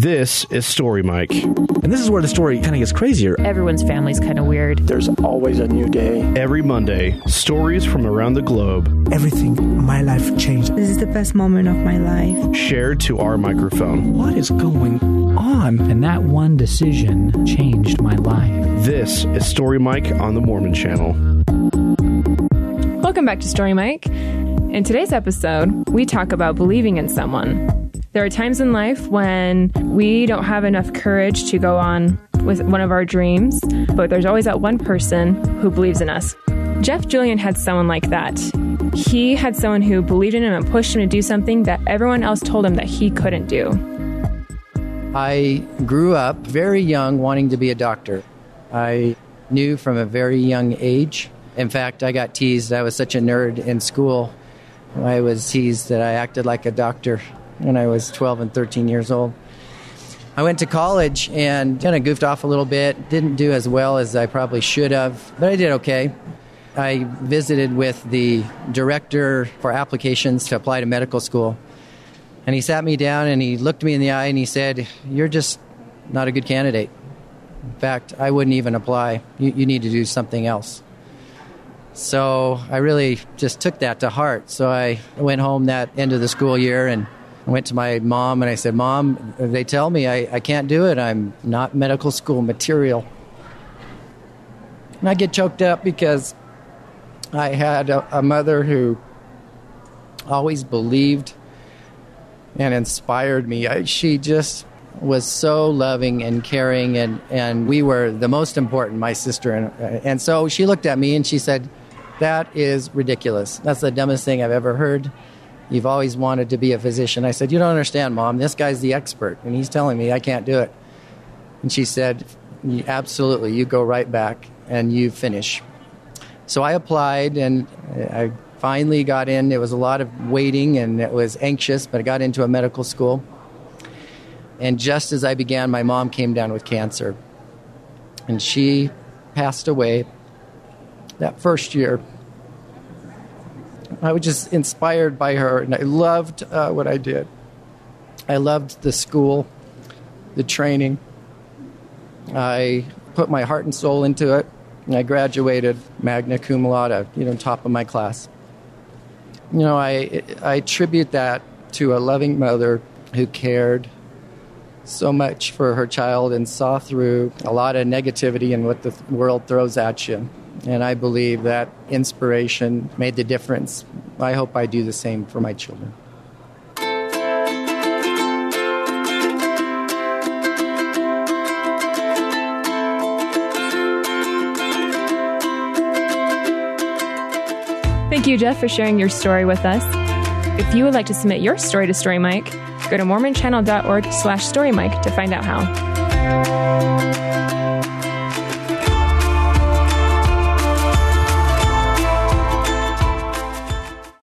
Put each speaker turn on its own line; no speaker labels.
This is Story Mike.
And this is where the story kind of gets crazier.
Everyone's family's kind of weird.
There's always a new day.
Every Monday, stories from around the globe.
Everything my life changed.
This is the best moment of my life.
Shared to our microphone.
What is going on?
And that one decision changed my life.
This is Story Mike on the Mormon Channel.
Welcome back to Story Mike. In today's episode, we talk about believing in someone. There are times in life when we don't have enough courage to go on with one of our dreams, but there's always that one person who believes in us. Jeff Julian had someone like that. He had someone who believed in him and pushed him to do something that everyone else told him that he couldn't do.
I grew up very young wanting to be a doctor. I knew from a very young age. In fact, I got teased. I was such a nerd in school. I was teased that I acted like a doctor when I was 12 and 13 years old. I went to college and kind of goofed off a little bit. Didn't do as well as I probably should have, but I did okay. I visited with the director for applications to apply to medical school. And he sat me down and he looked me in the eye and he said, You're just not a good candidate. In fact, I wouldn't even apply. You, you need to do something else. So I really just took that to heart. So I went home that end of the school year and I went to my mom and I said, Mom, they tell me I, I can't do it. I'm not medical school material. And I get choked up because I had a, a mother who always believed and inspired me. I, she just was so loving and caring, and, and we were the most important, my sister. And, uh, and so she looked at me and she said, That is ridiculous. That's the dumbest thing I've ever heard. You've always wanted to be a physician. I said, You don't understand, Mom. This guy's the expert, and he's telling me I can't do it. And she said, Absolutely. You go right back and you finish. So I applied, and I finally got in. It was a lot of waiting, and it was anxious, but I got into a medical school. And just as I began, my mom came down with cancer. And she passed away that first year. I was just inspired by her, and I loved uh, what I did. I loved the school, the training. I put my heart and soul into it, and I graduated magna cum laude, you know, top of my class. You know, I, I attribute that to a loving mother who cared so much for her child and saw through a lot of negativity and what the world throws at you. And I believe that inspiration made the difference. I hope I do the same for my children.
Thank you, Jeff, for sharing your story with us. If you would like to submit your story to Story Mike, go to mormonchannel.org slash storymike to find out how.